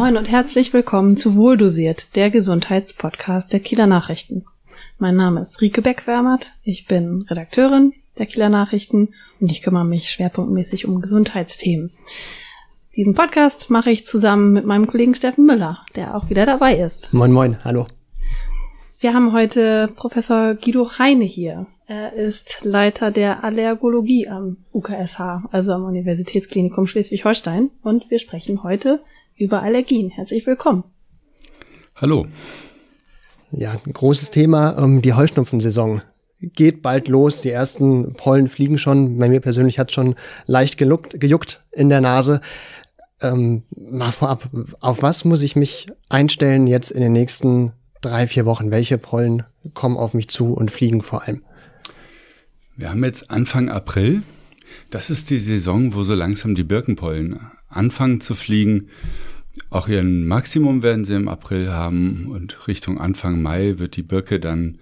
Moin und herzlich willkommen zu Wohldosiert, der Gesundheitspodcast der Kieler Nachrichten. Mein Name ist Rike Beckwärmert, ich bin Redakteurin der Kieler Nachrichten und ich kümmere mich schwerpunktmäßig um Gesundheitsthemen. Diesen Podcast mache ich zusammen mit meinem Kollegen Steffen Müller, der auch wieder dabei ist. Moin, moin, hallo. Wir haben heute Professor Guido Heine hier. Er ist Leiter der Allergologie am UKSH, also am Universitätsklinikum Schleswig-Holstein. Und wir sprechen heute über Allergien. Herzlich willkommen. Hallo. Ja, ein großes Thema, ähm, die Heuschnupfensaison geht bald los. Die ersten Pollen fliegen schon. Bei mir persönlich hat schon leicht geluckt, gejuckt in der Nase. Ähm, mal vorab, auf was muss ich mich einstellen jetzt in den nächsten drei, vier Wochen? Welche Pollen kommen auf mich zu und fliegen vor allem? Wir haben jetzt Anfang April. Das ist die Saison, wo so langsam die Birkenpollen anfangen zu fliegen. Auch ihren Maximum werden sie im April haben und Richtung Anfang Mai wird die Birke dann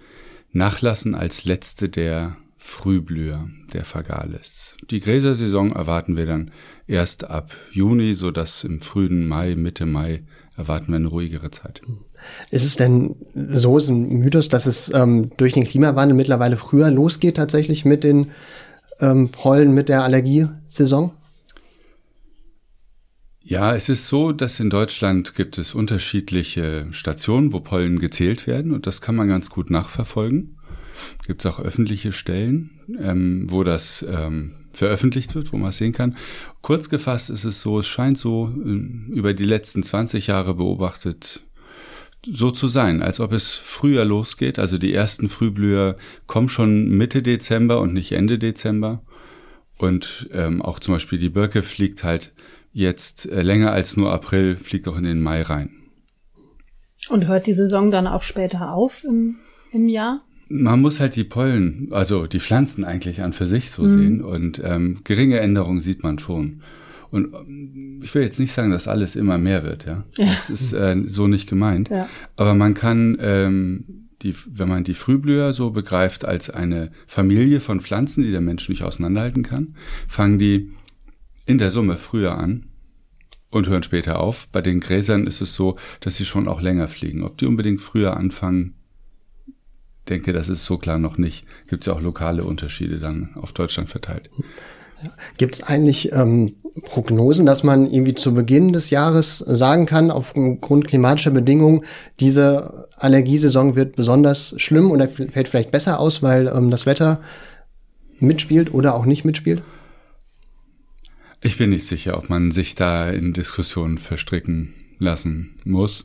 nachlassen als letzte der Frühblüher der Fagalis. Die Gräsersaison erwarten wir dann erst ab Juni, so dass im frühen Mai, Mitte Mai erwarten wir eine ruhigere Zeit. Ist es denn so, ist ein Mythos, dass es ähm, durch den Klimawandel mittlerweile früher losgeht tatsächlich mit den ähm, Pollen, mit der Allergiesaison? Ja, es ist so, dass in Deutschland gibt es unterschiedliche Stationen, wo Pollen gezählt werden und das kann man ganz gut nachverfolgen. Gibt es auch öffentliche Stellen, ähm, wo das ähm, veröffentlicht wird, wo man es sehen kann. Kurz gefasst ist es so, es scheint so äh, über die letzten 20 Jahre beobachtet so zu sein, als ob es früher losgeht. Also die ersten Frühblüher kommen schon Mitte Dezember und nicht Ende Dezember. Und ähm, auch zum Beispiel die Birke fliegt halt jetzt äh, länger als nur April, fliegt auch in den Mai rein. Und hört die Saison dann auch später auf im, im Jahr? Man muss halt die Pollen, also die Pflanzen eigentlich an für sich so mhm. sehen und ähm, geringe Änderungen sieht man schon. Und ähm, ich will jetzt nicht sagen, dass alles immer mehr wird, ja. ja. Das ist äh, so nicht gemeint. Ja. Aber man kann, ähm, die, wenn man die Frühblüher so begreift als eine Familie von Pflanzen, die der Mensch nicht auseinanderhalten kann, fangen die in der Summe früher an und hören später auf. Bei den Gräsern ist es so, dass sie schon auch länger fliegen. Ob die unbedingt früher anfangen, denke, das ist so klar noch nicht. Gibt es ja auch lokale Unterschiede dann auf Deutschland verteilt. Gibt es eigentlich ähm, Prognosen, dass man irgendwie zu Beginn des Jahres sagen kann, aufgrund klimatischer Bedingungen, diese Allergiesaison wird besonders schlimm oder fällt vielleicht besser aus, weil ähm, das Wetter mitspielt oder auch nicht mitspielt? Ich bin nicht sicher, ob man sich da in Diskussionen verstricken lassen muss.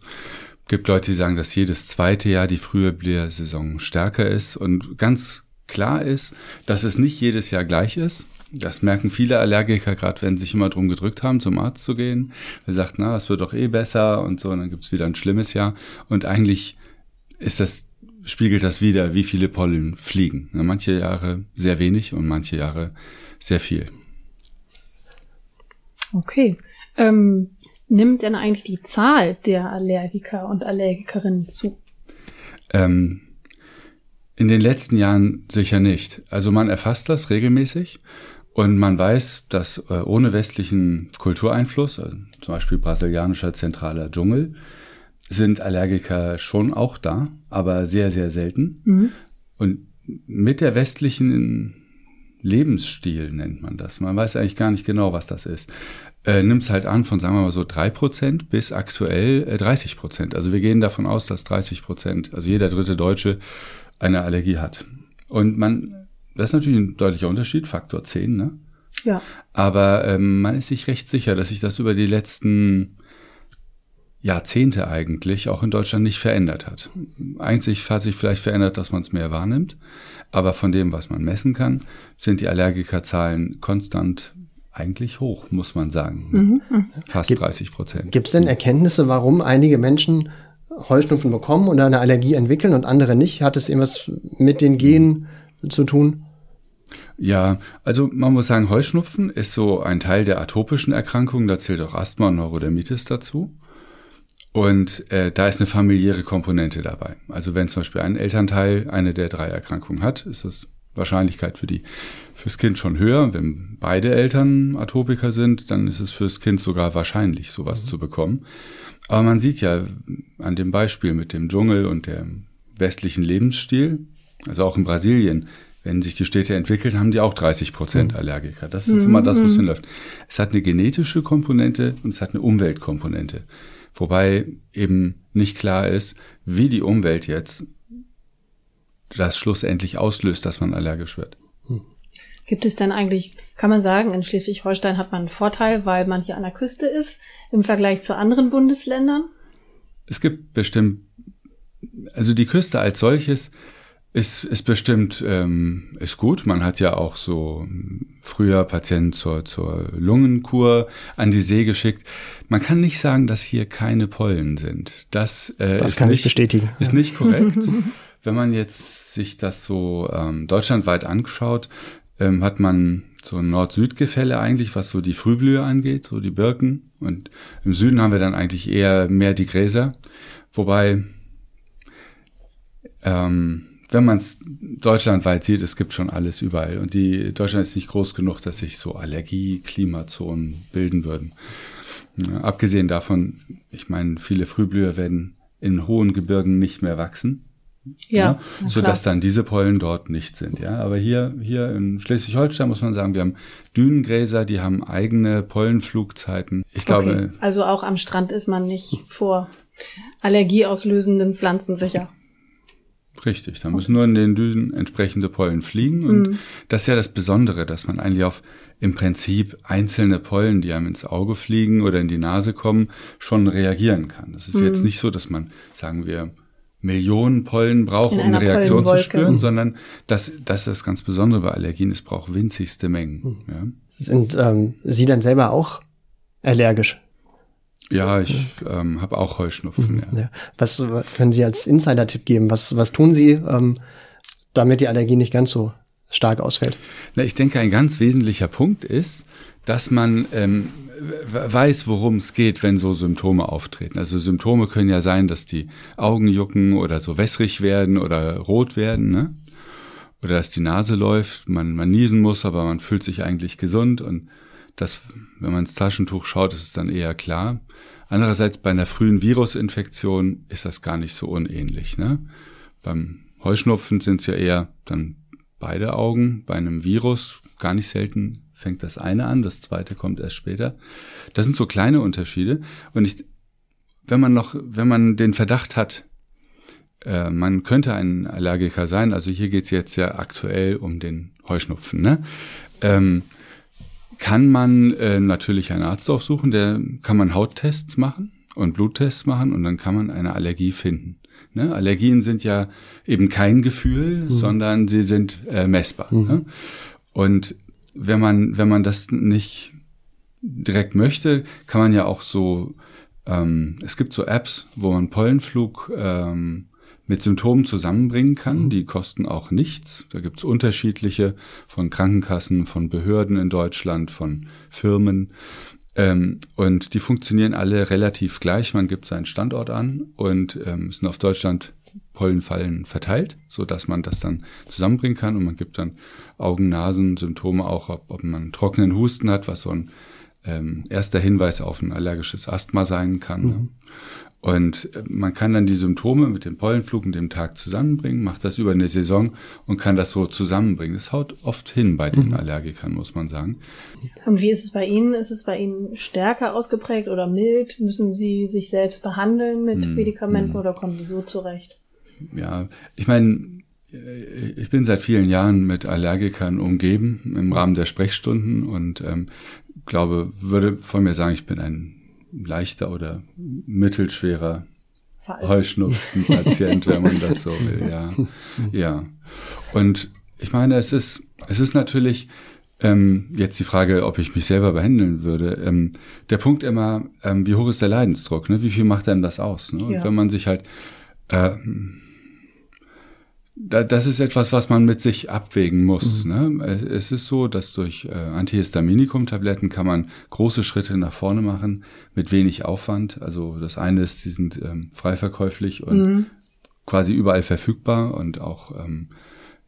Es gibt Leute, die sagen, dass jedes zweite Jahr die frühe Blähsaison stärker ist und ganz klar ist, dass es nicht jedes Jahr gleich ist. Das merken viele Allergiker, gerade wenn sie sich immer drum gedrückt haben, zum Arzt zu gehen. Er sagt, na, es wird doch eh besser und so, und dann gibt's wieder ein schlimmes Jahr. Und eigentlich ist das, spiegelt das wieder, wie viele Pollen fliegen. Manche Jahre sehr wenig und manche Jahre sehr viel. Okay. Ähm, nimmt denn eigentlich die Zahl der Allergiker und Allergikerinnen zu? Ähm, in den letzten Jahren sicher nicht. Also man erfasst das regelmäßig und man weiß, dass äh, ohne westlichen Kultureinfluss, also zum Beispiel brasilianischer zentraler Dschungel, sind Allergiker schon auch da, aber sehr, sehr selten. Mhm. Und mit der westlichen Lebensstil nennt man das. Man weiß eigentlich gar nicht genau, was das ist. Äh, Nimmt es halt an von, sagen wir mal so, drei Prozent bis aktuell äh, 30%. Also wir gehen davon aus, dass 30%, also jeder dritte Deutsche, eine Allergie hat. Und man das ist natürlich ein deutlicher Unterschied, Faktor 10, ne? Ja. Aber ähm, man ist sich recht sicher, dass sich das über die letzten Jahrzehnte eigentlich auch in Deutschland nicht verändert hat. Einzig hat sich vielleicht verändert, dass man es mehr wahrnimmt, aber von dem, was man messen kann, sind die Allergikerzahlen konstant eigentlich hoch, muss man sagen. Mhm. mhm. Fast Gibt, 30 Prozent. Gibt es denn Erkenntnisse, warum einige Menschen Heuschnupfen bekommen oder eine Allergie entwickeln und andere nicht? Hat es irgendwas mit den Genen zu tun? Ja, also man muss sagen, Heuschnupfen ist so ein Teil der atopischen Erkrankungen. Da zählt auch Asthma und Neurodermitis dazu. Und äh, da ist eine familiäre Komponente dabei. Also wenn zum Beispiel ein Elternteil eine der drei Erkrankungen hat, ist es Wahrscheinlichkeit für die fürs Kind schon höher. Wenn beide Eltern Atopiker sind, dann ist es fürs Kind sogar wahrscheinlich, sowas mhm. zu bekommen. Aber man sieht ja an dem Beispiel mit dem Dschungel und dem westlichen Lebensstil, also auch in Brasilien, wenn sich die Städte entwickeln, haben die auch 30 Prozent mhm. Allergiker. Das ist mhm. immer das, wo es mhm. hinläuft. Es hat eine genetische Komponente und es hat eine Umweltkomponente. Wobei eben nicht klar ist, wie die Umwelt jetzt das schlussendlich auslöst, dass man allergisch wird. Hm. Gibt es denn eigentlich, kann man sagen, in Schleswig-Holstein hat man einen Vorteil, weil man hier an der Küste ist im Vergleich zu anderen Bundesländern? Es gibt bestimmt, also die Küste als solches ist, ist bestimmt ähm, ist gut. Man hat ja auch so früher Patienten zur, zur Lungenkur an die See geschickt. Man kann nicht sagen, dass hier keine Pollen sind. Das, äh, das kann nicht, ich bestätigen. Ist nicht korrekt. Wenn man jetzt sich das so ähm, deutschlandweit anschaut, ähm, hat man so ein Nord-Süd-Gefälle eigentlich, was so die Frühblühe angeht, so die Birken. Und im Süden haben wir dann eigentlich eher mehr die Gräser. Wobei ähm, wenn man es deutschlandweit sieht, es gibt schon alles überall. Und die Deutschland ist nicht groß genug, dass sich so Allergie-Klimazonen bilden würden. Ja, abgesehen davon, ich meine, viele Frühblüher werden in hohen Gebirgen nicht mehr wachsen. Ja, ja so dass dann diese Pollen dort nicht sind. Ja, aber hier, hier in Schleswig-Holstein muss man sagen, wir haben Dünengräser, die haben eigene Pollenflugzeiten. Ich okay. glaube. Also auch am Strand ist man nicht vor allergieauslösenden Pflanzen sicher. Richtig, da müssen nur in den Düsen entsprechende Pollen fliegen. Und mhm. das ist ja das Besondere, dass man eigentlich auf im Prinzip einzelne Pollen, die einem ins Auge fliegen oder in die Nase kommen, schon reagieren kann. Das ist mhm. jetzt nicht so, dass man, sagen wir, Millionen Pollen braucht, um eine Reaktion zu spüren, sondern das, das ist das ganz Besondere bei Allergien, es braucht winzigste Mengen. Mhm. Ja. Sind ähm, Sie dann selber auch allergisch? Ja, ich ähm, habe auch Heuschnupfen. Ja. ja. Was können Sie als Insider-Tipp geben? Was, was tun Sie, ähm, damit die Allergie nicht ganz so stark ausfällt? Na, ich denke, ein ganz wesentlicher Punkt ist, dass man ähm, weiß, worum es geht, wenn so Symptome auftreten. Also Symptome können ja sein, dass die Augen jucken oder so wässrig werden oder rot werden, ne? Oder dass die Nase läuft, man, man niesen muss, aber man fühlt sich eigentlich gesund und das, wenn man ins Taschentuch schaut, ist es dann eher klar. Andererseits bei einer frühen Virusinfektion ist das gar nicht so unähnlich. Ne? Beim Heuschnupfen sind es ja eher dann beide Augen. Bei einem Virus gar nicht selten fängt das eine an, das zweite kommt erst später. Das sind so kleine Unterschiede. Und ich, wenn man noch, wenn man den Verdacht hat, äh, man könnte ein Allergiker sein, also hier geht's jetzt ja aktuell um den Heuschnupfen, ne? Ähm, kann man äh, natürlich einen Arzt aufsuchen, der kann man Hauttests machen und Bluttests machen und dann kann man eine Allergie finden. Ne? Allergien sind ja eben kein Gefühl, mhm. sondern sie sind äh, messbar. Mhm. Ne? Und wenn man, wenn man das nicht direkt möchte, kann man ja auch so, ähm, es gibt so Apps, wo man Pollenflug ähm, mit Symptomen zusammenbringen kann. Mhm. Die kosten auch nichts. Da gibt's unterschiedliche von Krankenkassen, von Behörden in Deutschland, von Firmen. Ähm, und die funktionieren alle relativ gleich. Man gibt seinen Standort an und ähm, sind auf Deutschland Pollenfallen verteilt, so dass man das dann zusammenbringen kann und man gibt dann Augen, Nasen, Symptome auch, ob, ob man trockenen Husten hat, was so ein ähm, erster Hinweis auf ein allergisches Asthma sein kann. Mhm. Und äh, man kann dann die Symptome mit dem Pollenflug und dem Tag zusammenbringen, macht das über eine Saison und kann das so zusammenbringen. Das haut oft hin bei den mhm. Allergikern, muss man sagen. Und wie ist es bei Ihnen? Ist es bei Ihnen stärker ausgeprägt oder mild? Müssen Sie sich selbst behandeln mit mhm. Medikamenten mhm. oder kommen Sie so zurecht? Ja, ich meine, äh, ich bin seit vielen Jahren mit Allergikern umgeben im Rahmen der Sprechstunden und ähm, glaube, würde von mir sagen, ich bin ein leichter oder mittelschwerer Heuschnupfenpatient, wenn man das so will, ja. Ja. Und ich meine, es ist, es ist natürlich ähm, jetzt die Frage, ob ich mich selber behandeln würde. Ähm, der Punkt immer, ähm, wie hoch ist der Leidensdruck? Ne? Wie viel macht denn das aus? Ne? Und ja. wenn man sich halt äh, das ist etwas, was man mit sich abwägen muss. Mhm. Ne? Es ist so, dass durch äh, Antihistaminikum-Tabletten kann man große Schritte nach vorne machen mit wenig Aufwand. Also das eine ist, die sind ähm, frei verkäuflich und mhm. quasi überall verfügbar und auch ähm,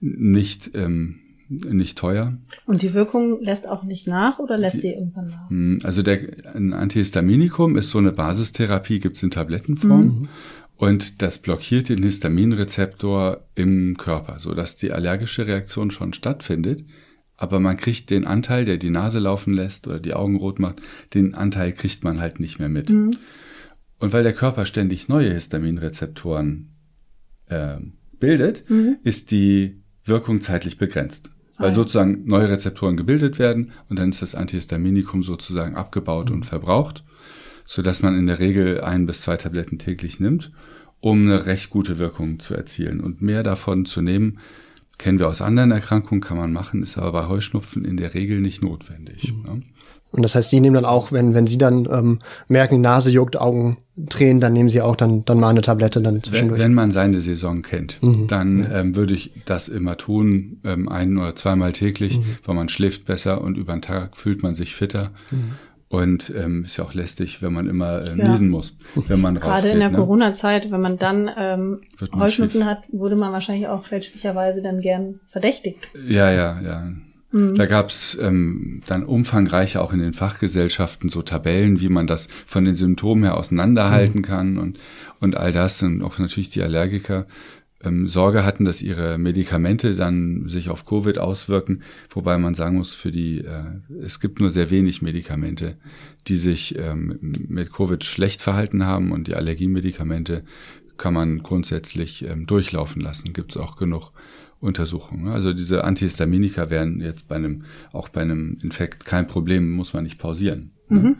nicht, ähm, nicht teuer. Und die Wirkung lässt auch nicht nach oder lässt die, irgendwann nach? Hm, also der, ein Antihistaminikum ist so eine Basistherapie, gibt's in Tablettenform. Mhm. Und das blockiert den Histaminrezeptor im Körper, so dass die allergische Reaktion schon stattfindet. Aber man kriegt den Anteil, der die Nase laufen lässt oder die Augen rot macht, den Anteil kriegt man halt nicht mehr mit. Mhm. Und weil der Körper ständig neue Histaminrezeptoren äh, bildet, mhm. ist die Wirkung zeitlich begrenzt. Weil ah, sozusagen neue Rezeptoren gebildet werden und dann ist das Antihistaminikum sozusagen abgebaut mhm. und verbraucht, so dass man in der Regel ein bis zwei Tabletten täglich nimmt, um eine recht gute Wirkung zu erzielen. Und mehr davon zu nehmen, kennen wir aus anderen Erkrankungen, kann man machen, ist aber bei Heuschnupfen in der Regel nicht notwendig. Mhm. Ne? Und das heißt, die nehmen dann auch, wenn, wenn sie dann ähm, merken, die Nase juckt, Augen drehen, dann nehmen sie auch dann, dann mal eine Tablette dann zwischendurch. Wenn, wenn man seine Saison kennt, mhm. dann ja. ähm, würde ich das immer tun, ähm, ein oder zweimal täglich, mhm. weil man schläft besser und über den Tag fühlt man sich fitter. Mhm. Und ähm, ist ja auch lästig, wenn man immer äh, ja. niesen muss, wenn man Gerade rausgeht, in der ne? Corona-Zeit, wenn man dann ähm, Heuschnupfen hat, wurde man wahrscheinlich auch fälschlicherweise dann gern verdächtigt. Ja, ja, ja. Mhm. Da gab's ähm, dann umfangreiche auch in den Fachgesellschaften so Tabellen, wie man das von den Symptomen her auseinanderhalten mhm. kann und, und all das. Und auch natürlich die Allergiker ähm, Sorge hatten, dass ihre Medikamente dann sich auf Covid auswirken, wobei man sagen muss, für die äh, es gibt nur sehr wenig Medikamente, die sich ähm, mit Covid schlecht verhalten haben und die Allergiemedikamente kann man grundsätzlich ähm, durchlaufen lassen. Gibt es auch genug Untersuchungen. Also diese Antihistaminika wären jetzt bei einem, auch bei einem Infekt kein Problem, muss man nicht pausieren. Ne? Mhm.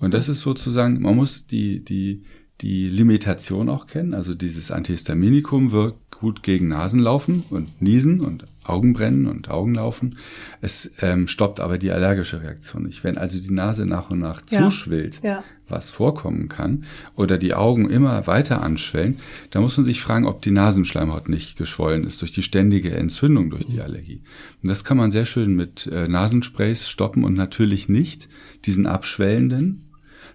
Und das ist sozusagen, man muss die, die, die Limitation auch kennen. Also dieses Antihistaminikum wirkt gut gegen Nasenlaufen und Niesen und Augenbrennen und Augenlaufen. Es ähm, stoppt aber die allergische Reaktion nicht. Wenn also die Nase nach und nach ja. zuschwillt, ja. was vorkommen kann, oder die Augen immer weiter anschwellen, dann muss man sich fragen, ob die Nasenschleimhaut nicht geschwollen ist durch die ständige Entzündung durch die Allergie. Und das kann man sehr schön mit äh, Nasensprays stoppen und natürlich nicht diesen abschwellenden,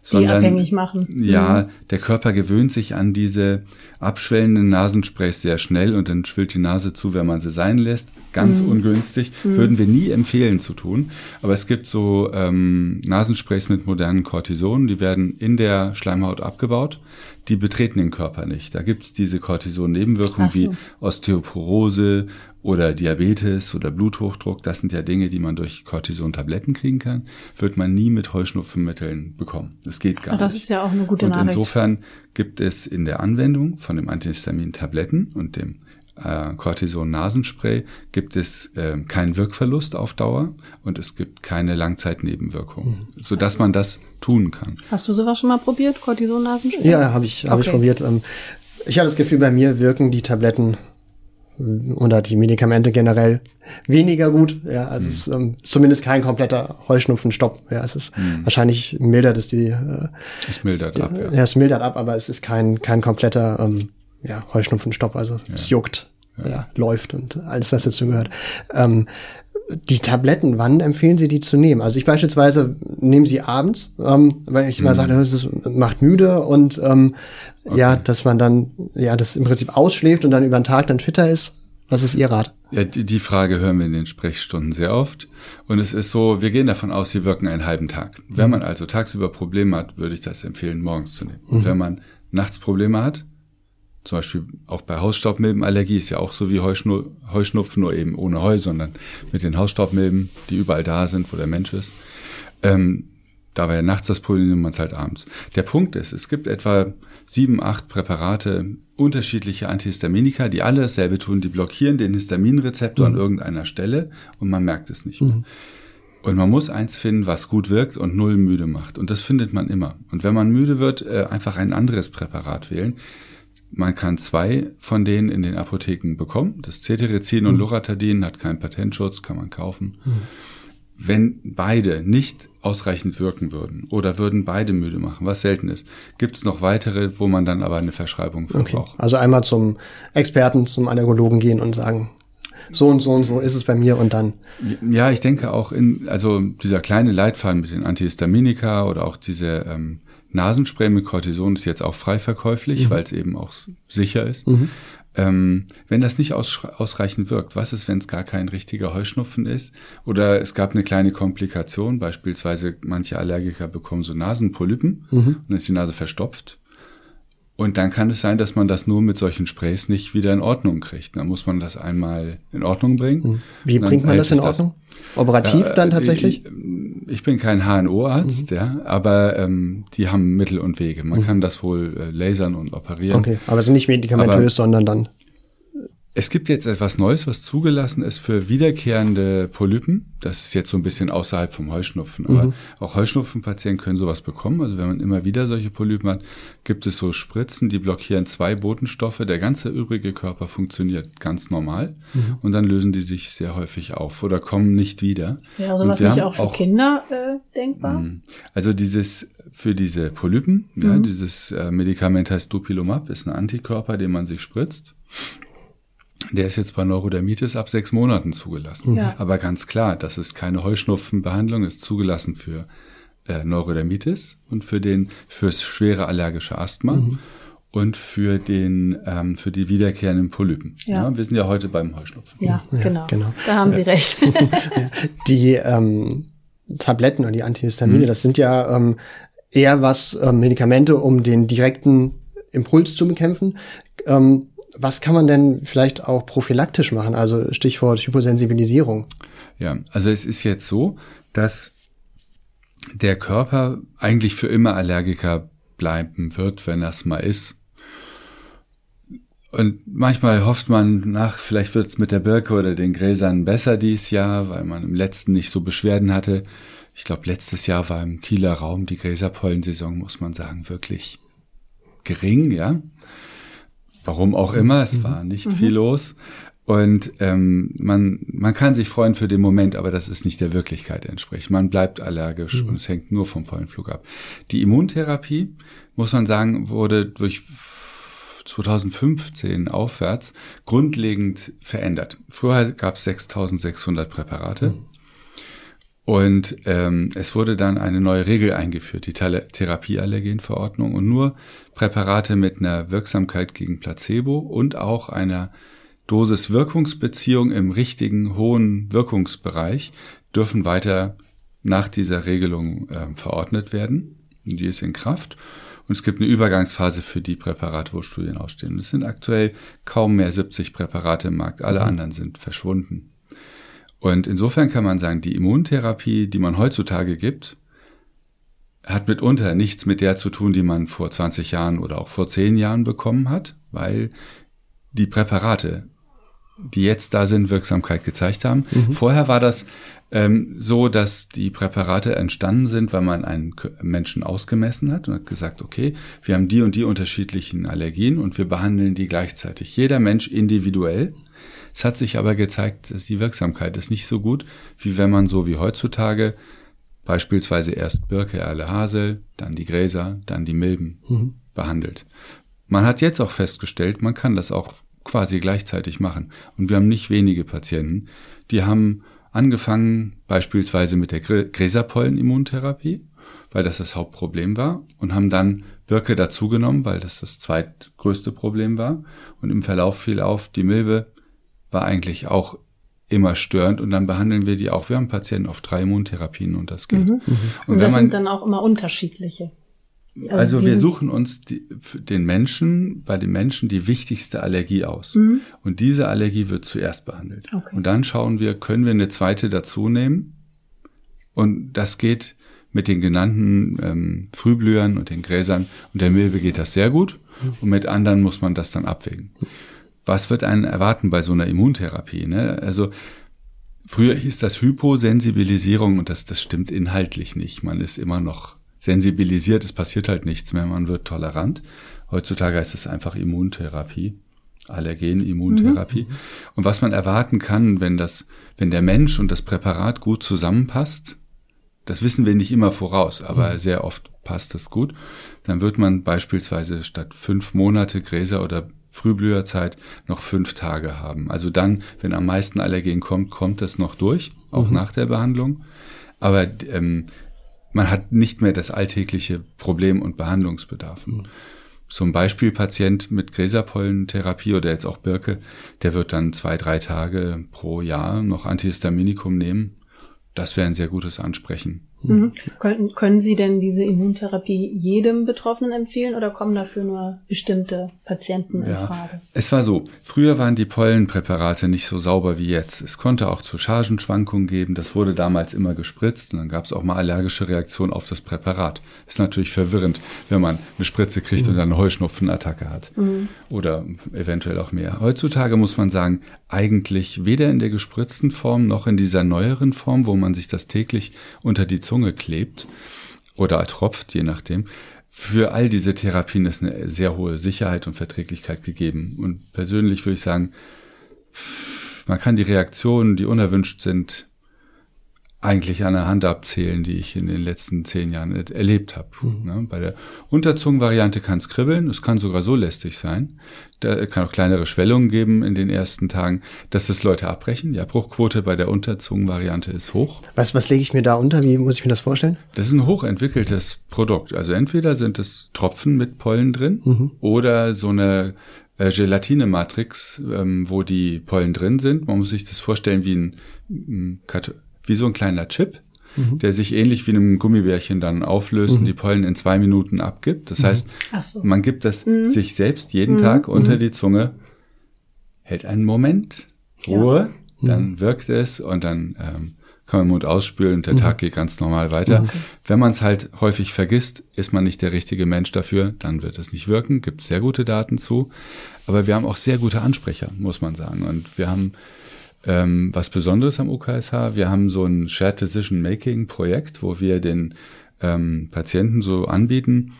sondern, abhängig machen. Ja, mhm. der Körper gewöhnt sich an diese abschwellenden Nasensprays sehr schnell und dann schwillt die Nase zu, wenn man sie sein lässt. Ganz mhm. ungünstig. Mhm. Würden wir nie empfehlen zu tun. Aber es gibt so ähm, Nasensprays mit modernen Cortisonen, die werden in der Schleimhaut abgebaut die betreten den Körper nicht. Da gibt's diese Cortison-Nebenwirkungen so. wie Osteoporose oder Diabetes oder Bluthochdruck. Das sind ja Dinge, die man durch Cortison-Tabletten kriegen kann. Wird man nie mit Heuschnupfenmitteln bekommen. Das geht gar Aber das nicht. Das ist ja auch eine gute und Nachricht. insofern gibt es in der Anwendung von dem Antihistamin-Tabletten und dem äh, Cortison-Nasenspray gibt es äh, keinen Wirkverlust auf Dauer und es gibt keine Langzeitnebenwirkungen, mhm. so dass man das tun kann. Hast du sowas schon mal probiert, Cortison-Nasenspray? Ja, habe ich, hab okay. ich probiert. Ähm, ich habe das Gefühl, bei mir wirken die Tabletten oder die Medikamente generell weniger gut. Ja, also mhm. es ist ähm, zumindest kein kompletter Heuschnupfenstopp. Ja, es ist mhm. wahrscheinlich mildert es die. Äh, es mildert die, ab. Ja. ja, es mildert ab, aber es ist kein kein kompletter ähm, ja, Heuschnupfenstopp, also ja. es juckt, ja. läuft und alles, was dazu gehört. Ähm, die Tabletten, wann empfehlen Sie die zu nehmen? Also ich beispielsweise nehme sie abends, ähm, weil ich immer mhm. sage, es macht müde und ähm, okay. ja, dass man dann ja das im Prinzip ausschläft und dann über den Tag dann fitter ist. Was ist Ihr Rat? Ja, die, die Frage hören wir in den Sprechstunden sehr oft. Und es ist so, wir gehen davon aus, sie wirken einen halben Tag. Wenn mhm. man also tagsüber Probleme hat, würde ich das empfehlen, morgens zu nehmen. Und mhm. wenn man nachts Probleme hat, zum Beispiel auch bei Hausstaubmilbenallergie ist ja auch so wie Heuschnu Heuschnupfen, nur eben ohne Heu, sondern mit den Hausstaubmilben, die überall da sind, wo der Mensch ist. Ähm, da war ja nachts das Problem, nimmt man es halt abends. Der Punkt ist, es gibt etwa sieben, acht Präparate, unterschiedliche Antihistaminika, die alle dasselbe tun. Die blockieren den Histaminrezeptor mhm. an irgendeiner Stelle und man merkt es nicht mehr. Mhm. Und man muss eins finden, was gut wirkt und null müde macht. Und das findet man immer. Und wenn man müde wird, äh, einfach ein anderes Präparat wählen. Man kann zwei von denen in den Apotheken bekommen. Das Cetirizin und mhm. Loratadin hat keinen Patentschutz, kann man kaufen. Mhm. Wenn beide nicht ausreichend wirken würden oder würden beide müde machen, was selten ist, gibt es noch weitere, wo man dann aber eine Verschreibung für okay. braucht. Also einmal zum Experten, zum Allergologen gehen und sagen, so und so und so ist es bei mir und dann. Ja, ich denke auch in, also dieser kleine Leitfaden mit den Antihistaminika oder auch diese ähm, Nasenspray mit Cortison ist jetzt auch frei verkäuflich, mhm. weil es eben auch sicher ist. Mhm. Ähm, wenn das nicht aus, ausreichend wirkt, was ist, wenn es gar kein richtiger Heuschnupfen ist? Oder es gab eine kleine Komplikation, beispielsweise manche Allergiker bekommen so Nasenpolypen mhm. und dann ist die Nase verstopft. Und dann kann es sein, dass man das nur mit solchen Sprays nicht wieder in Ordnung kriegt. Dann muss man das einmal in Ordnung bringen. Mhm. Wie bringt man das in Ordnung? Das. Operativ ja, dann tatsächlich? Ich, ich bin kein HNO-Arzt, mhm. ja, aber ähm, die haben Mittel und Wege. Man mhm. kann das wohl äh, lasern und operieren. Okay, aber es sind nicht medikamentös, aber, sondern dann es gibt jetzt etwas Neues, was zugelassen ist für wiederkehrende Polypen. Das ist jetzt so ein bisschen außerhalb vom Heuschnupfen. Aber mhm. auch Heuschnupfenpatienten können sowas bekommen. Also wenn man immer wieder solche Polypen hat, gibt es so Spritzen, die blockieren zwei Botenstoffe. Der ganze übrige Körper funktioniert ganz normal. Mhm. Und dann lösen die sich sehr häufig auf oder kommen nicht wieder. Ja, sowas nicht auch für auch, Kinder äh, denkbar? Mhm. Also dieses für diese Polypen, ja, mhm. dieses äh, Medikament heißt Dupilumab, ist ein Antikörper, den man sich spritzt. Der ist jetzt bei Neurodermitis ab sechs Monaten zugelassen. Ja. Aber ganz klar, das ist keine Heuschnupfenbehandlung, ist zugelassen für äh, Neurodermitis und für den fürs schwere allergische Asthma. Mhm. Und für den ähm, für die wiederkehrenden Polypen. Ja. ja. wir sind ja heute beim Heuschnupfen. Ja, genau. genau. Da haben Sie recht. die ähm, Tabletten und die Antihistamine, mhm. das sind ja ähm, eher was äh, Medikamente, um den direkten Impuls zu bekämpfen. Ähm, was kann man denn vielleicht auch prophylaktisch machen? Also Stichwort Hyposensibilisierung. Ja, also es ist jetzt so, dass der Körper eigentlich für immer Allergiker bleiben wird, wenn das mal ist. Und manchmal hofft man nach, vielleicht wird es mit der Birke oder den Gräsern besser dieses Jahr, weil man im letzten nicht so Beschwerden hatte. Ich glaube, letztes Jahr war im Kieler Raum die Gräserpollensaison, muss man sagen, wirklich gering, ja. Warum auch immer, es mhm. war nicht mhm. viel los. Und ähm, man, man kann sich freuen für den Moment, aber das ist nicht der Wirklichkeit entspricht. Man bleibt allergisch mhm. und es hängt nur vom Pollenflug ab. Die Immuntherapie, muss man sagen, wurde durch 2015 aufwärts grundlegend verändert. Vorher gab es 6600 Präparate. Mhm. Und ähm, es wurde dann eine neue Regel eingeführt, die Therapieallergenverordnung. Und nur Präparate mit einer Wirksamkeit gegen Placebo und auch einer Dosis-Wirkungsbeziehung im richtigen hohen Wirkungsbereich dürfen weiter nach dieser Regelung äh, verordnet werden. Die ist in Kraft. Und es gibt eine Übergangsphase für die Präparate, wo Studien ausstehen. Es sind aktuell kaum mehr 70 Präparate im Markt. Alle mhm. anderen sind verschwunden. Und insofern kann man sagen, die Immuntherapie, die man heutzutage gibt, hat mitunter nichts mit der zu tun, die man vor 20 Jahren oder auch vor 10 Jahren bekommen hat, weil die Präparate, die jetzt da sind, Wirksamkeit gezeigt haben. Mhm. Vorher war das ähm, so, dass die Präparate entstanden sind, weil man einen Menschen ausgemessen hat und hat gesagt, okay, wir haben die und die unterschiedlichen Allergien und wir behandeln die gleichzeitig. Jeder Mensch individuell es hat sich aber gezeigt, dass die Wirksamkeit ist nicht so gut, wie wenn man so wie heutzutage beispielsweise erst Birke, Erle, Hasel, dann die Gräser, dann die Milben mhm. behandelt. Man hat jetzt auch festgestellt, man kann das auch quasi gleichzeitig machen. Und wir haben nicht wenige Patienten, die haben angefangen beispielsweise mit der Gräserpollen-Immuntherapie, weil das das Hauptproblem war, und haben dann Birke dazugenommen, weil das das zweitgrößte Problem war. Und im Verlauf fiel auf, die Milbe war eigentlich auch immer störend und dann behandeln wir die auch. Wir haben Patienten auf drei Immuntherapien und das geht. Mhm. Und, und das man, sind dann auch immer unterschiedliche. Also, also wir suchen uns die, den Menschen, bei den Menschen die wichtigste Allergie aus. Mhm. Und diese Allergie wird zuerst behandelt. Okay. Und dann schauen wir, können wir eine zweite dazu nehmen? Und das geht mit den genannten ähm, Frühblühern und den Gräsern und der Milbe geht das sehr gut. Mhm. Und mit anderen muss man das dann abwägen was wird einen erwarten bei so einer Immuntherapie? Ne? Also früher hieß das Hyposensibilisierung und das, das stimmt inhaltlich nicht. Man ist immer noch sensibilisiert, es passiert halt nichts mehr, man wird tolerant. Heutzutage heißt es einfach Immuntherapie. Allergen-Immuntherapie. Mhm. Und was man erwarten kann, wenn das, wenn der Mensch und das Präparat gut zusammenpasst, das wissen wir nicht immer voraus, aber mhm. sehr oft passt das gut, dann wird man beispielsweise statt fünf Monate Gräser oder Frühblüherzeit noch fünf Tage haben. Also dann, wenn am meisten Allergen kommt, kommt das noch durch, auch mhm. nach der Behandlung. Aber ähm, man hat nicht mehr das alltägliche Problem und Behandlungsbedarf. Mhm. so ein Beispielpatient mit Gräserpollentherapie oder jetzt auch Birke, der wird dann zwei, drei Tage pro Jahr noch Antihistaminikum nehmen. Das wäre ein sehr gutes Ansprechen. Mhm. Können, können Sie denn diese Immuntherapie jedem Betroffenen empfehlen oder kommen dafür nur bestimmte Patienten in ja, Frage? Es war so, früher waren die Pollenpräparate nicht so sauber wie jetzt. Es konnte auch zu Chargenschwankungen geben. Das wurde damals immer gespritzt und dann gab es auch mal allergische Reaktionen auf das Präparat. Ist natürlich verwirrend, wenn man eine Spritze kriegt mhm. und dann eine Heuschnupfenattacke hat. Mhm. Oder eventuell auch mehr. Heutzutage muss man sagen, eigentlich weder in der gespritzten Form noch in dieser neueren Form, wo man sich das täglich unter die Zunge Zunge klebt oder tropft, je nachdem. Für all diese Therapien ist eine sehr hohe Sicherheit und Verträglichkeit gegeben. Und persönlich würde ich sagen, man kann die Reaktionen, die unerwünscht sind, eigentlich an der Hand abzählen, die ich in den letzten zehn Jahren erlebt habe. Mhm. Ne? Bei der Unterzungenvariante kann es kribbeln, es kann sogar so lästig sein. Da kann auch kleinere Schwellungen geben in den ersten Tagen, dass das Leute abbrechen. Die Abbruchquote bei der Unterzungenvariante ist hoch. Was, was lege ich mir da unter? Wie muss ich mir das vorstellen? Das ist ein hochentwickeltes Produkt. Also entweder sind es Tropfen mit Pollen drin mhm. oder so eine äh, Gelatine-Matrix, ähm, wo die Pollen drin sind. Man muss sich das vorstellen wie ein, ein wie so ein kleiner Chip, mhm. der sich ähnlich wie einem Gummibärchen dann auflöst mhm. und die Pollen in zwei Minuten abgibt. Das mhm. heißt, so. man gibt das mhm. sich selbst jeden mhm. Tag unter mhm. die Zunge, hält einen Moment, Ruhe, ja. dann wirkt es und dann ähm, kann man den Mund ausspülen und der Tag geht ganz normal weiter. Wenn man es halt häufig vergisst, ist man nicht der richtige Mensch dafür, dann wird es nicht wirken. Gibt sehr gute Daten zu. Aber wir haben auch sehr gute Ansprecher, muss man sagen. Und wir haben ähm, was Besonderes am UKSH. Wir haben so ein Shared Decision Making Projekt, wo wir den ähm, Patienten so anbieten,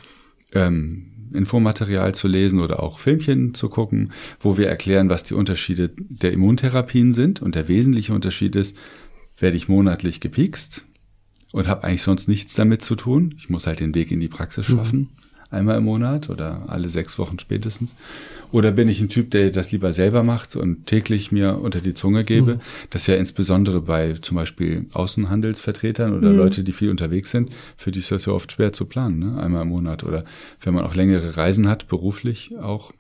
ähm, Infomaterial zu lesen oder auch Filmchen zu gucken, wo wir erklären, was die Unterschiede der Immuntherapien sind. Und der wesentliche Unterschied ist, werde ich monatlich gepikst und habe eigentlich sonst nichts damit zu tun. Ich muss halt den Weg in die Praxis mhm. schaffen. Mhm einmal im Monat oder alle sechs Wochen spätestens? Oder bin ich ein Typ, der das lieber selber macht und täglich mir unter die Zunge gebe? Mhm. Das ist ja insbesondere bei zum Beispiel Außenhandelsvertretern oder mhm. Leute, die viel unterwegs sind, für die ist das ja oft schwer zu planen, ne? einmal im Monat. Oder wenn man auch längere Reisen hat, beruflich auch.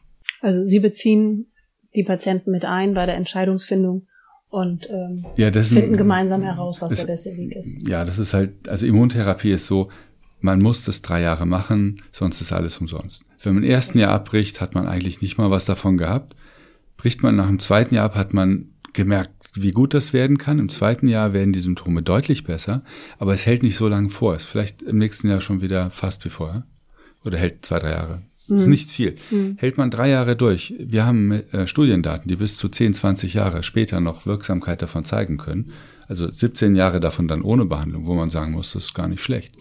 Also Sie beziehen die Patienten mit ein bei der Entscheidungsfindung und ähm, ja, finden ein, gemeinsam heraus, was ist, der beste Weg ist. Ja, das ist halt, also Immuntherapie ist so, man muss das drei Jahre machen, sonst ist alles umsonst. Wenn man im ersten Jahr abbricht, hat man eigentlich nicht mal was davon gehabt. Bricht man nach dem zweiten Jahr ab, hat man gemerkt, wie gut das werden kann. Im zweiten Jahr werden die Symptome deutlich besser, aber es hält nicht so lange vor. Es ist vielleicht im nächsten Jahr schon wieder fast wie vorher. Oder hält zwei, drei Jahre. Das ist mhm. nicht viel. Mhm. Hält man drei Jahre durch. Wir haben äh, Studiendaten, die bis zu 10, 20 Jahre später noch Wirksamkeit davon zeigen können. Also 17 Jahre davon dann ohne Behandlung, wo man sagen muss, das ist gar nicht schlecht.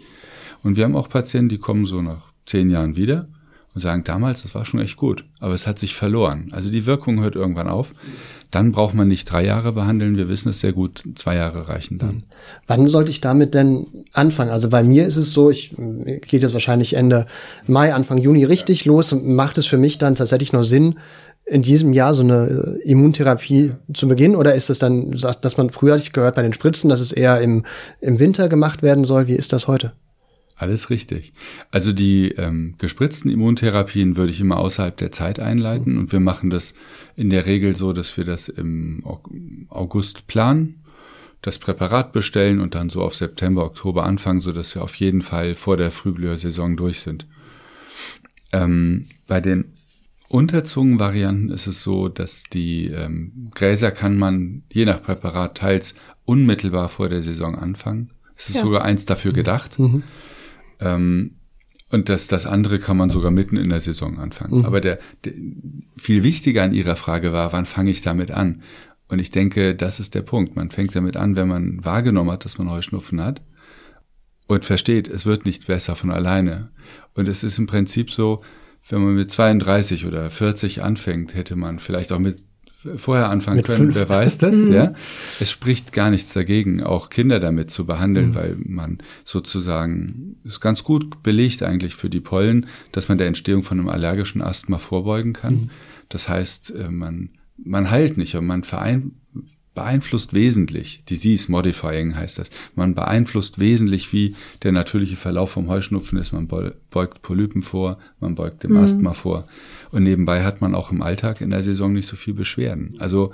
Und wir haben auch Patienten, die kommen so nach zehn Jahren wieder und sagen, damals, das war schon echt gut, aber es hat sich verloren. Also die Wirkung hört irgendwann auf. Dann braucht man nicht drei Jahre behandeln. Wir wissen es sehr gut. Zwei Jahre reichen dann. Hm. Wann sollte ich damit denn anfangen? Also bei mir ist es so, ich geht jetzt wahrscheinlich Ende Mai, Anfang Juni richtig los und macht es für mich dann tatsächlich noch Sinn, in diesem Jahr so eine äh, Immuntherapie zu beginnen? Oder ist es dann, dass man früher ich gehört bei den Spritzen, dass es eher im, im Winter gemacht werden soll? Wie ist das heute? Alles richtig. Also die ähm, gespritzten Immuntherapien würde ich immer außerhalb der Zeit einleiten und wir machen das in der Regel so, dass wir das im August planen, das Präparat bestellen und dann so auf September, Oktober anfangen, so dass wir auf jeden Fall vor der Frühblühersaison durch sind. Ähm, bei den Unterzungenvarianten ist es so, dass die ähm, Gräser kann man je nach Präparat teils unmittelbar vor der Saison anfangen. Es ist ja. sogar eins dafür gedacht. Mhm. Ähm, und das, das andere kann man sogar mitten in der Saison anfangen. Mhm. Aber der, der, viel wichtiger an Ihrer Frage war, wann fange ich damit an? Und ich denke, das ist der Punkt. Man fängt damit an, wenn man wahrgenommen hat, dass man Heuschnupfen hat und versteht, es wird nicht besser von alleine. Und es ist im Prinzip so, wenn man mit 32 oder 40 anfängt, hätte man vielleicht auch mit vorher anfangen Mit können, fünf. wer weiß das, mhm. ja. Es spricht gar nichts dagegen, auch Kinder damit zu behandeln, mhm. weil man sozusagen, ist ganz gut belegt eigentlich für die Pollen, dass man der Entstehung von einem allergischen Asthma vorbeugen kann. Mhm. Das heißt, äh, man, man heilt nicht, aber man verein, beeinflusst wesentlich, Disease Modifying heißt das, man beeinflusst wesentlich, wie der natürliche Verlauf vom Heuschnupfen ist. Man beugt Polypen vor, man beugt dem mhm. Asthma vor. Und nebenbei hat man auch im Alltag in der Saison nicht so viel Beschwerden. Also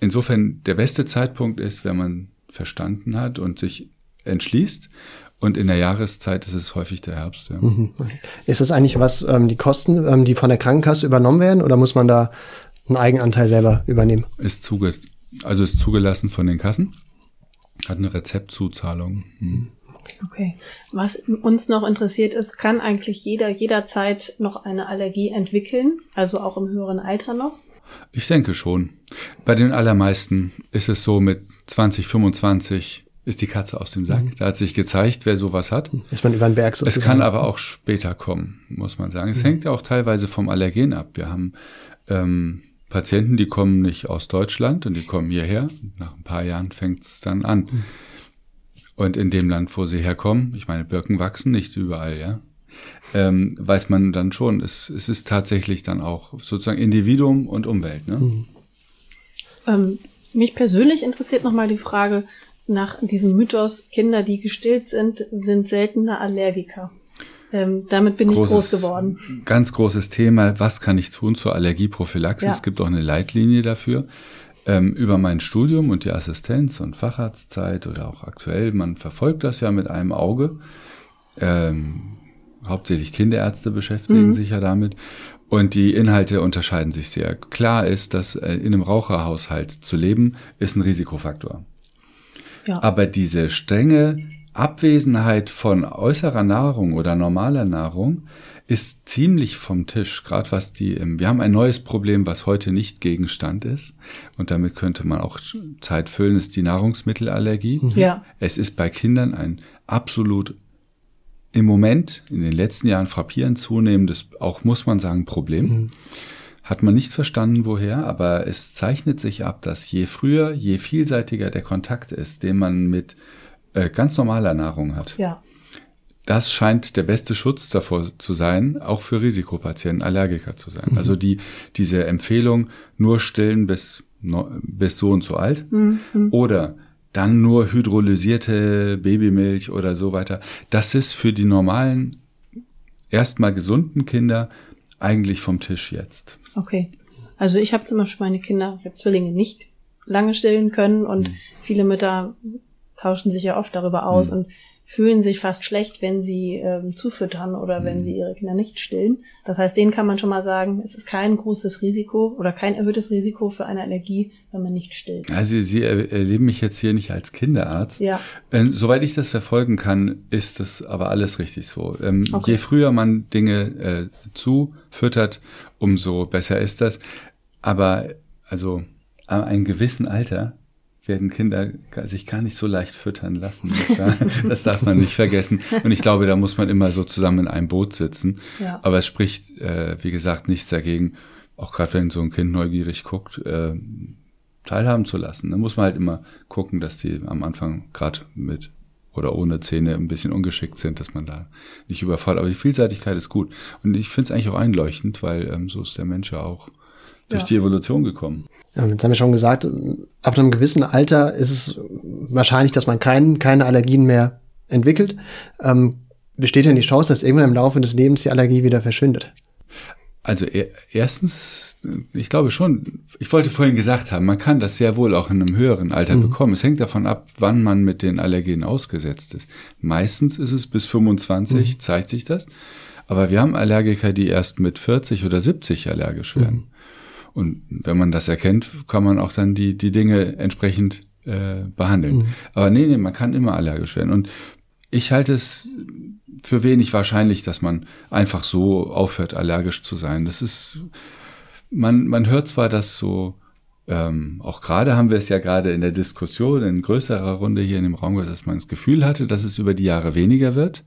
insofern der beste Zeitpunkt ist, wenn man verstanden hat und sich entschließt. Und in der Jahreszeit ist es häufig der Herbst. Ja. Mhm. Ist das eigentlich was, ähm, die Kosten, ähm, die von der Krankenkasse übernommen werden oder muss man da einen Eigenanteil selber übernehmen? Ist zuge also ist zugelassen von den Kassen, hat eine Rezeptzuzahlung. Hm. Okay. Was uns noch interessiert ist, kann eigentlich jeder jederzeit noch eine Allergie entwickeln, also auch im höheren Alter noch? Ich denke schon. Bei den allermeisten ist es so mit 20, 25 ist die Katze aus dem Sack. Mhm. Da hat sich gezeigt, wer sowas hat. Ist man über den Berg sozusagen. Es kann aber auch später kommen, muss man sagen. Es mhm. hängt ja auch teilweise vom Allergen ab. Wir haben ähm, Patienten, die kommen nicht aus Deutschland und die kommen hierher. Nach ein paar Jahren fängt es dann an. Mhm. Und in dem Land, wo sie herkommen, ich meine, Birken wachsen nicht überall, ja, ähm, weiß man dann schon, es, es ist tatsächlich dann auch sozusagen Individuum und Umwelt. Ne? Mhm. Ähm, mich persönlich interessiert nochmal die Frage nach diesem Mythos, Kinder, die gestillt sind, sind seltener Allergiker. Ähm, damit bin großes, ich groß geworden. Ganz großes Thema. Was kann ich tun zur Allergieprophylaxe? Ja. Es gibt auch eine Leitlinie dafür. Ähm, über mein Studium und die Assistenz und Facharztzeit oder auch aktuell, man verfolgt das ja mit einem Auge. Ähm, hauptsächlich Kinderärzte beschäftigen mhm. sich ja damit. Und die Inhalte unterscheiden sich sehr. Klar ist, dass äh, in einem Raucherhaushalt zu leben, ist ein Risikofaktor. Ja. Aber diese strenge Abwesenheit von äußerer Nahrung oder normaler Nahrung ist ziemlich vom Tisch, gerade was die, wir haben ein neues Problem, was heute nicht Gegenstand ist und damit könnte man auch Zeit füllen, ist die Nahrungsmittelallergie. Mhm. Ja. Es ist bei Kindern ein absolut im Moment in den letzten Jahren frappierend zunehmendes, auch muss man sagen, Problem. Mhm. Hat man nicht verstanden, woher, aber es zeichnet sich ab, dass je früher, je vielseitiger der Kontakt ist, den man mit äh, ganz normaler Nahrung hat. Ja. Das scheint der beste Schutz davor zu sein, auch für Risikopatienten Allergiker zu sein. Mhm. Also die, diese Empfehlung, nur stillen bis, bis so und so alt mhm. oder dann nur hydrolysierte Babymilch oder so weiter. Das ist für die normalen, erstmal gesunden Kinder eigentlich vom Tisch jetzt. Okay. Also ich habe zum Beispiel meine Kinder, jetzt Zwillinge, nicht lange stillen können und mhm. viele Mütter tauschen sich ja oft darüber aus mhm. und fühlen sich fast schlecht, wenn sie ähm, zufüttern oder mhm. wenn sie ihre Kinder nicht stillen. Das heißt, denen kann man schon mal sagen, es ist kein großes Risiko oder kein erhöhtes Risiko für eine Allergie, wenn man nicht stillt. Also Sie erleben mich jetzt hier nicht als Kinderarzt. Ja. Ähm, soweit ich das verfolgen kann, ist das aber alles richtig so. Ähm, okay. Je früher man Dinge äh, zufüttert, umso besser ist das. Aber also an einem gewissen Alter werden Kinder sich gar nicht so leicht füttern lassen. Das darf man nicht vergessen. Und ich glaube, da muss man immer so zusammen in einem Boot sitzen. Ja. Aber es spricht, äh, wie gesagt, nichts dagegen, auch gerade wenn so ein Kind neugierig guckt, äh, teilhaben zu lassen. Da muss man halt immer gucken, dass die am Anfang gerade mit oder ohne Zähne ein bisschen ungeschickt sind, dass man da nicht überfordert. Aber die Vielseitigkeit ist gut. Und ich finde es eigentlich auch einleuchtend, weil ähm, so ist der Mensch ja auch durch ja. die Evolution gekommen. Jetzt haben wir schon gesagt, ab einem gewissen Alter ist es wahrscheinlich, dass man kein, keine Allergien mehr entwickelt. Ähm, besteht denn die Chance, dass irgendwann im Laufe des Lebens die Allergie wieder verschwindet? Also erstens, ich glaube schon, ich wollte vorhin gesagt haben, man kann das sehr wohl auch in einem höheren Alter mhm. bekommen. Es hängt davon ab, wann man mit den Allergenen ausgesetzt ist. Meistens ist es bis 25, mhm. zeigt sich das. Aber wir haben Allergiker, die erst mit 40 oder 70 allergisch werden. Mhm. Und wenn man das erkennt, kann man auch dann die, die Dinge entsprechend äh, behandeln. Mhm. Aber nee, nee, man kann immer allergisch werden. Und ich halte es für wenig wahrscheinlich, dass man einfach so aufhört, allergisch zu sein. Das ist, man, man hört zwar, dass so, ähm, auch gerade haben wir es ja gerade in der Diskussion in größerer Runde hier in dem Raum, dass man das Gefühl hatte, dass es über die Jahre weniger wird.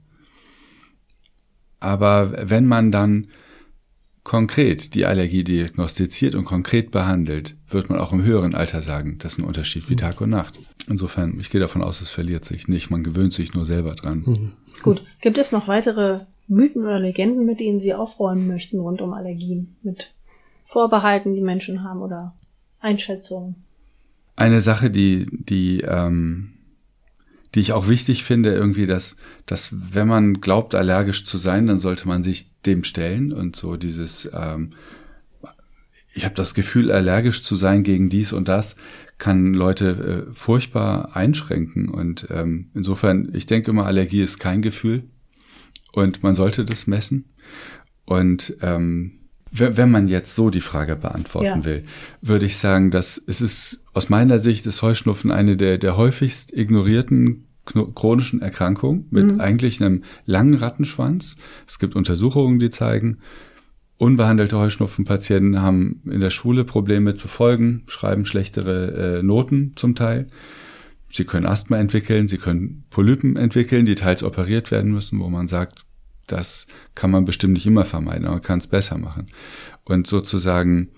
Aber wenn man dann konkret die Allergie diagnostiziert und konkret behandelt, wird man auch im höheren Alter sagen, das ist ein Unterschied wie mhm. Tag und Nacht. Insofern, ich gehe davon aus, es verliert sich nicht. Man gewöhnt sich nur selber dran. Mhm. Gut. Gibt es noch weitere Mythen oder Legenden, mit denen Sie aufräumen möchten rund um Allergien? Mit Vorbehalten, die Menschen haben oder Einschätzungen? eine Sache, die, die, ähm, die ich auch wichtig finde, irgendwie, dass, dass wenn man glaubt, allergisch zu sein, dann sollte man sich dem stellen und so dieses, ähm, ich habe das Gefühl, allergisch zu sein gegen dies und das, kann Leute äh, furchtbar einschränken. Und ähm, insofern, ich denke immer, Allergie ist kein Gefühl und man sollte das messen. Und ähm, wenn man jetzt so die Frage beantworten ja. will, würde ich sagen, dass es ist aus meiner Sicht ist Heuschnupfen eine der, der häufigst ignorierten chronischen Erkrankungen mit mhm. eigentlich einem langen Rattenschwanz. Es gibt Untersuchungen, die zeigen, unbehandelte Heuschnupfenpatienten haben in der Schule Probleme zu folgen, schreiben schlechtere äh, Noten zum Teil. Sie können Asthma entwickeln, sie können Polypen entwickeln, die teils operiert werden müssen, wo man sagt, das kann man bestimmt nicht immer vermeiden, aber man kann es besser machen. Und sozusagen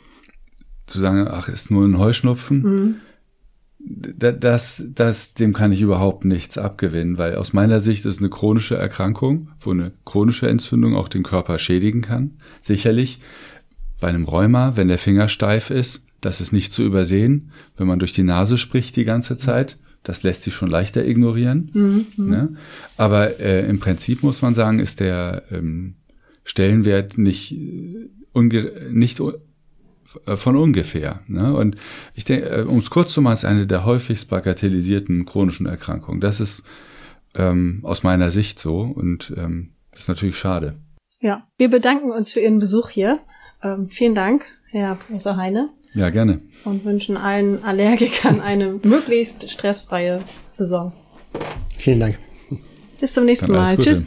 zu sagen, ach, ist nur ein Heuschnupfen, mhm. das, das, dem kann ich überhaupt nichts abgewinnen, weil aus meiner Sicht ist eine chronische Erkrankung, wo eine chronische Entzündung auch den Körper schädigen kann. Sicherlich bei einem Rheuma, wenn der Finger steif ist, das ist nicht zu übersehen, wenn man durch die Nase spricht die ganze Zeit. Das lässt sich schon leichter ignorieren. Mhm. Ne? Aber äh, im Prinzip muss man sagen, ist der ähm, Stellenwert nicht, äh, nicht äh, von ungefähr. Ne? Und ich denke, äh, um es kurz zu machen, ist eine der häufigst bagatellisierten chronischen Erkrankungen. Das ist ähm, aus meiner Sicht so und ähm, das ist natürlich schade. Ja, wir bedanken uns für Ihren Besuch hier. Ähm, vielen Dank, Herr Professor Heine. Ja, gerne. Und wünschen allen Allergikern eine möglichst stressfreie Saison. Vielen Dank. Bis zum nächsten Mal. Tschüss.